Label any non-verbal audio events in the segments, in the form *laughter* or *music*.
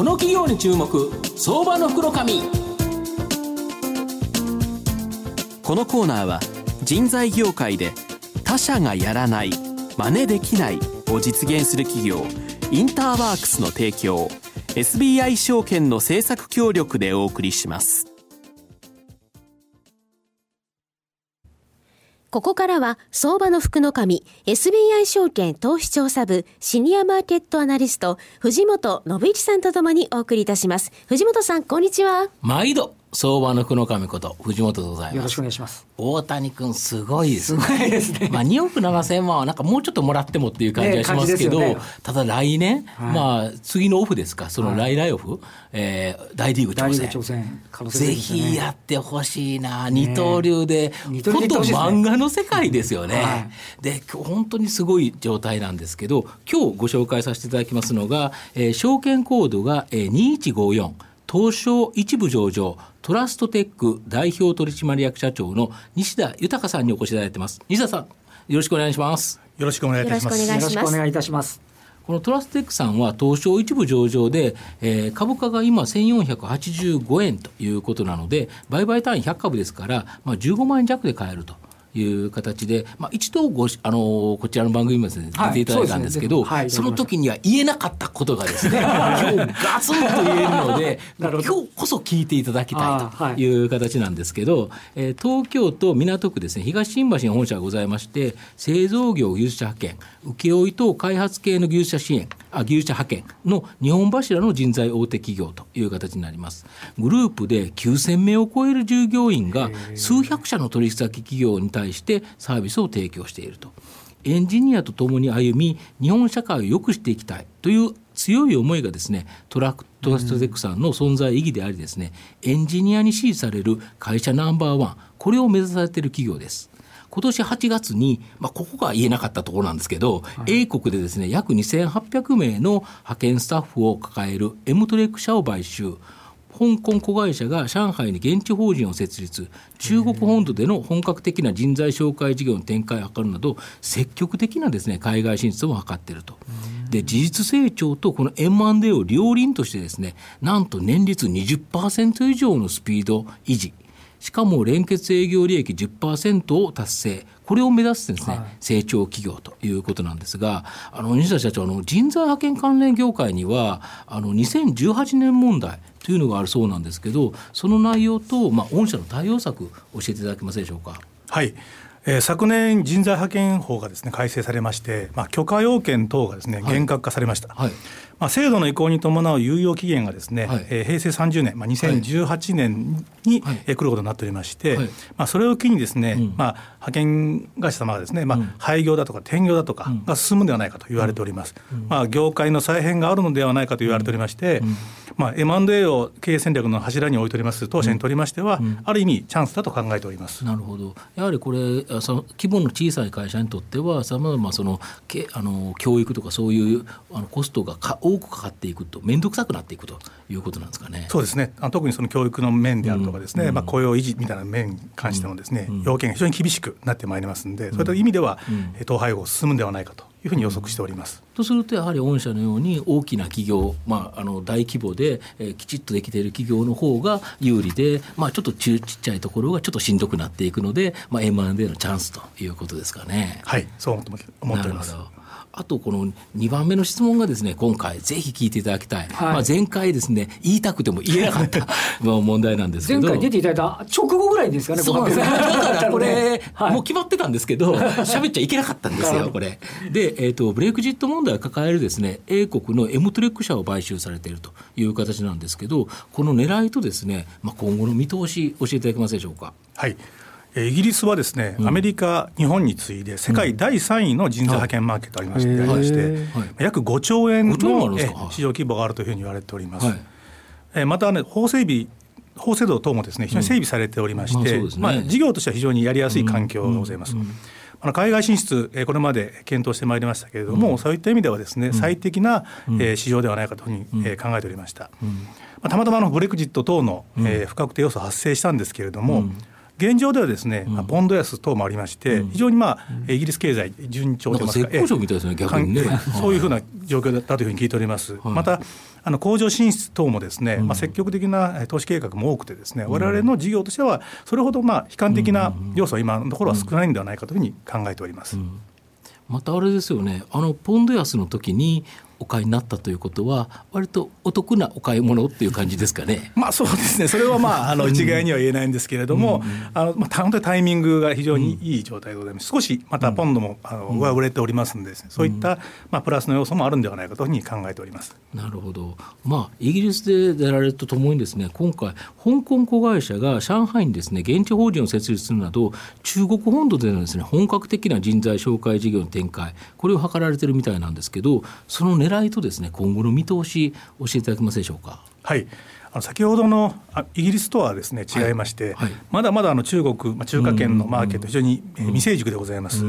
この企業に注目。相場の袋紙。このコーナーは人材業界で他社がやらない真似できないを実現する企業インターワークスの提供 SBI 証券の政策協力でお送りします。ここからは相場の福の神 SBI 証券投資調査部シニアマーケットアナリスト藤本信一さんとともにお送りいたします。藤本さんこんにちは。毎度。相場の福の神こと藤本でございます。よろしくお願いします。大谷君すごいですね。すごいですね。まあ2億7千万はなんかもうちょっともらってもっていう感じがしますけど、ねね、ただ来年、はい、まあ次のオフですか、その来来オフ、はい、えー、大リーグ挑戦。挑戦ね、ぜひやってほしいな、二刀流で、ね、本当漫画の世界ですよね。はい、で、今日本当にすごい状態なんですけど、今日ご紹介させていただきますのが、えー、証券コードが、えー、2154。東証一部上場トラストテック代表取締役社長の西田豊さんにお越しいただいてます。西田さんよろしくお願いします。よろしくお願いいたします。よろしくお願いいたします。このトラストテックさんは東証一部上場で、えー、株価が今1485円ということなので売買単位100株ですから、まあ、15万円弱で買えるという形で、まあ、一度ごあのこちらの番組もですね、出ていただいたんですけど、はいその時には言えなかったことがですね今日ガツンと言えるので *laughs* 今日こそ聞いていただきたいとい。う形なんですけど、えー、東京都港区ですね東新橋に本社がございまして製造業技術者派遣請負等開発系の技術者支援あ技術者派遣の日本柱の人材大手企業という形になります。グループで9000名を超える従業員が数百社の取引先企業に対してサービスを提供していると。エンジニアと共に歩み日本社会を良くしていきたいという強い思いがですねトラクトストテックさんの存在意義でありですねエンジニアに支持される会社ナンバーワンこれを目指されている企業です。今年8月に、まあ、ここが言えなかったところなんですけど、はい、英国でですね約2800名の派遣スタッフを抱えるエムトレック社を買収香港子会社が上海に現地法人を設立中国本土での本格的な人材紹介事業の展開を図るなど積極的なですね海外進出を図っていると。で事実成長とこの M&A を両輪としてですねなんと年率20%以上のスピード維持しかも連結営業利益10%を達成。これを目指すですね、はい、成長企業ということなんですがあの西田社長の人材派遣関連業界にはあの2018年問題というのがあるそうなんですけどその内容と、まあ、御社の対応策教えていただけますでしょうか？はい。えー、昨年人材派遣法がですね改正されまして、まあ、許可要件等がですね厳格化されました、はいはい、まあ、制度の移行に伴う猶予期限がですね、はい、えー、平成30年、まあ、2018年に、はい、えー、来ることになっておりまして、はい、まあ、それを機にですね、うん、まあ、派遣会社様がですね、まあ、廃業だとか転業だとかが進むんではないかと言われております、うん、まあ、業界の再編があるのではないかと言われておりまして、うん、まあ、M&A を経営戦略の柱に置いております当社にとりましては、ある意味チャンスだと考えております。なるほど。やはりこれその規模の小さい会社にとってはさまざまそのけあの教育とかそういうあのコストがか多くかかっていくと面倒くさくなっていくということなんですかね。そうですね。特にその教育の面であるとかですね、うん、まあ雇用維持みたいな面に関してもですね、うん、要件が非常に厳しくなってまいりますので、そういった意味では、統廃合進むんではないかというふうに予測しております。とするとやはり御社のように大きな企業、まあ、あの大規模で、えー、きちっとできている企業の方が有利で、まあ、ちょっとちっちゃいところがちょっとしんどくなっていくので、まあ、M&A のチャンスということですかね。はいそう思って思っております。あとこの2番目の質問がですね今回ぜひ聞いていただきたい、はい、まあ、前回ですね言いたくても言えなかった。問題なんですけど。前回出ていただいた直後ぐらいですかねそうですね。だからこれ、はい、もう決まってたんですけど喋っちゃいけなかったんですよこれ。で、えーと、ブレイクジット問題を抱えるですね英国のエムトレック社を買収されているという形なんですけどこの狙いとですね、まあ、今後の見通し教えていただけますでしょうか？はいイギリスはですね、アメリカ、日本に次いで世界第3位の人材派遣マーケットありまして、まして、約5兆円の市場規模があるというふうに言われております。はい、また、ね、法整備法制度等もですね非常に整備されておりまして、まあ、事業としては非常にやりやすい環境がございます。あの海外進出、これまで検討してまいりましたけれども、そういった意味ではですね、最適な、市場ではないかというふうに、考えておりました。たまたまのブレクジット等の、不確定要素発生したんですけれども、現状ではですね、まあ、ポンド安等もありまして、非常にまあイギリス経済順調といいます。か、絶好調みたいですね、逆にね。そういうふうな状況だったというふうに聞いております。またあの工場進出等もですね、まあ、積極的な投資計画も多くてですね、われわれの事業としてはそれほどまあ悲観的な要素は今のところは少ないんではないかというふうに考えております。またあれですよねあのポンド安の時にお買いになったということは割とお得なお買い物っていう感じですかね。まあそうですね。それはまあ *laughs* あの一概には言えないんですけれども、あのまあ本当にタイミングが非常にいい状態でございます。少しまたポンドもあの上振れておりますんで、ね、そういったまあプラスの要素もあるんではないかというふうに考えております。なるほど。まあイギリスでやられるとともにですね、今回香港子会社が上海にですね現地法人を設立するなど中国本土でのですね本格的な人材紹介事業の展開これを図られてるみたいなんですけど、その狙いとですね今今後の見通し教えていただけますでしょうか？はい。あの先ほどのイギリスとはですね違いまして、はい。はい、まだまだあの中国、まあ、中華圏のマーケット、非常に未成熟でございます。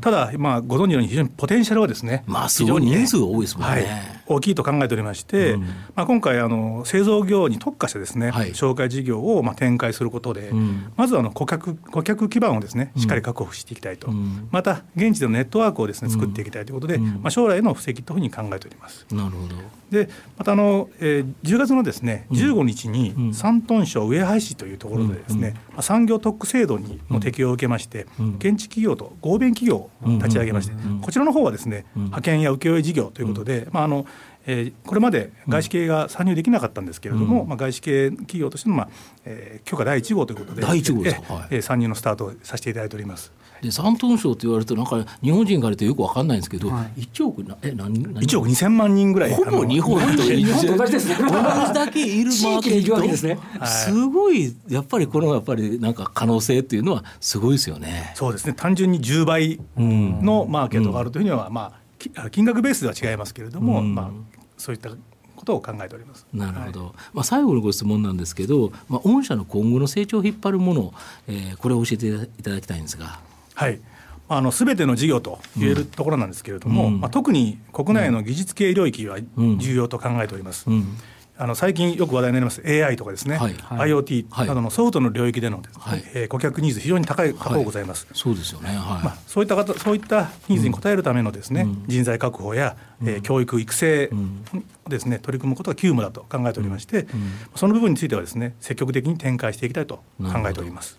ただ、まあ、ご存知のように、非常にポテンシャルはですね、まあ、非常に人数が多いですもんね。はい、大きいと考えておりまして、まあ、今回あの、製造業に特化してですね、紹介事業をまあ展開することで、まずあの顧客顧客基盤をですねしっかり確保していきたいと、また現地でのネットワークをですね作っていきたいということで、まあ、将来の布石というふうに考えております。なるほど。でまたあの、えー、10月のですね15日に山東省上海市というところでですね、うん、産業特区制度にの適用を受けまして、現地企業と合弁企業を立ち上げまして、こちらの方はですね派遣や請負事業ということで、まああのえー、これまで外資系が参入できなかったんですけれども、うん、まあ、外資系企業としての、まあえー、許可第1号ということで第1号ですか、はい、参入のスタートをさせていただいております。で山東省と言われるとなんか日本人から言うとよく分かんないんですけど、はい、1億なえ何何？1億2000万人ぐらい。ほぼ日本。と日本と同じですね。同じだけいるマーケットですね、すごいやっぱりこのやっぱりなんか可能性っていうのはすごいですよね。そうですね。単純に10倍のマーケットがあるというには、まあ金額ベースでは違いますけれども、まあそういったことを考えております。なるほど、はい、まあ、最後のご質問なんですけど、まあ、御社の今後の成長を引っ張るもの、えー、これを教えていただきたいんですが。はい。あの全ての事業と言えるところなんですけれども、うん、まあ、特に国内の技術系領域は重要と考えております。うんうんあの最近よく話題になります AI とかですね、はい。はい、IoT などのソフトの領域での、はい、えー、顧客ニーズ非常に高い高うございます。そうですよね。まあそういった方そういったニーズに応えるためのですね、うん、人材確保や、えー、教育育成ですね取り組むことが急務だと考えておりまして、その部分についてはですね積極的に展開していきたいと考えております。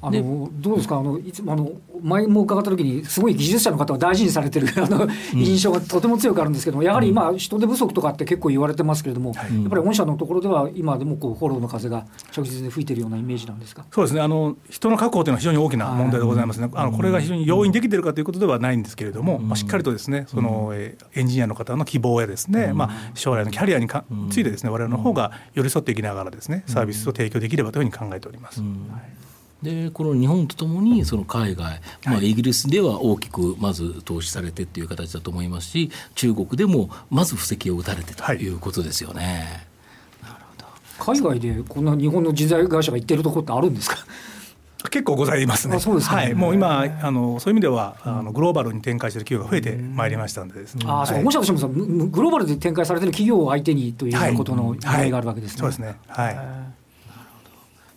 あのどうですか？あのいつもあの前も伺った時にすごい技術者の方は大事にされてる *laughs* あの印象がとても強くあるんですけどもやはり今人手不足とかって結構言われてますけれども、やっぱり御社のところでは今でもこうフォローの風が着実に吹いてるようなイメージなんですか？そうですね。あの人の確保というのは非常に大きな問題でございますね、あのこれが非常に容易にできているかということではないんですけれども、まあ、しっかりとですねその、えエンジニアの方の希望やですね、まあ、将来のキャリアにかついてですね我々の方が寄り添っていきながらですねサービスを提供できればというふうに考えております。はいでこの日本とともにその海外、まあ、イギリスでは大きくまず投資されてっていう形だと思いますし中国でもまず布石を打たれてとい。うことですよね。はい、なるほど。海外でこんな日本の人材会社が行ってるところってあるんですか？結構ございますね。そうですね、はい、もう今あのそういう意味ではあのグローバルに展開している企業が増えてまいりましたんでですね。あ、そう、もしかしてもグローバルで展開されている企業を相手にということの意味があるわけですね。そうですね。はい。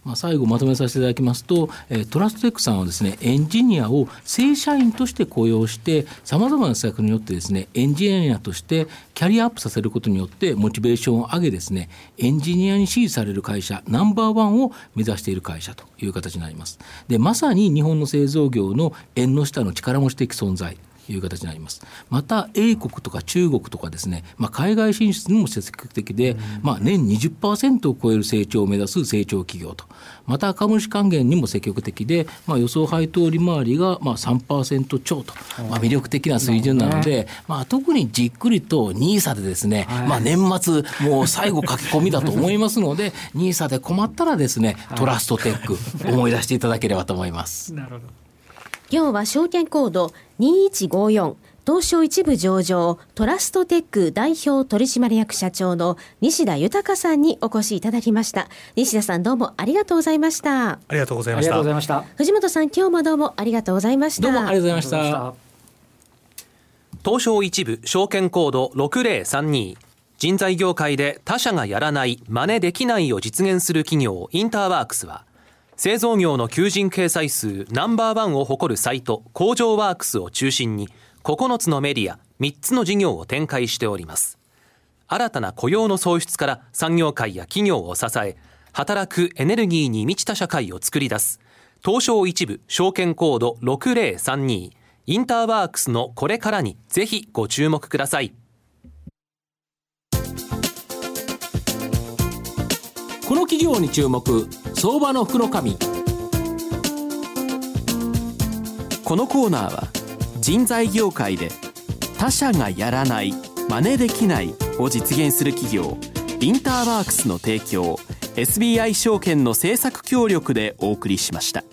まあ、最後まとめさせていただきますと、えー、トラストテックさんはですねエンジニアを正社員として雇用してさまざまな施策によってですねエンジニアとしてキャリアアップさせることによってモチベーションを上げですねエンジニアに支持される会社ナンバーワンを目指している会社という形になります。でまさに日本の製造業の縁の下の力持ち的存在いう形になります。また英国とか中国とかですね、まあ、海外進出にも積極的で、まあ、年20%を超える成長を目指す成長企業と、また株主還元にも積極的で、まあ、予想配当利回りがまあ3%超と、まあ、魅力的な水準なので、まあ、特にじっくりと NISA でですね、まあ、年末、もう最後書き込みだと思いますので、*laughs* NISA で困ったらですね、トラストテック、思い出していただければと思います。*laughs* なるほど今日は証券コード2154東証一部上場トラストテック代表取締役社長の西田豊さんにお越しいただきました。西田さんどうもありがとうございました。ありがとうございました。藤本さん今日もどうもありがとうございました。どうもありがとうございました。東証一部証券コード6032人材業界で他社がやらない真似できないを実現する企業インターワークスは製造業の求人掲載数ナンバーワンを誇るサイト工場ワークスを中心に9つのメディア3つの事業を展開しております。新たな雇用の創出から産業界や企業を支え働くエネルギーに満ちた社会を作り出す。東証一部証券コード6032インターワークスのこれからにぜひご注目ください。この企業に注目相場の福の神このコーナーは人材業界で他社がやらない真似できないを実現する企業インターワークスの提供 SBI 証券の政策協力でお送りしました。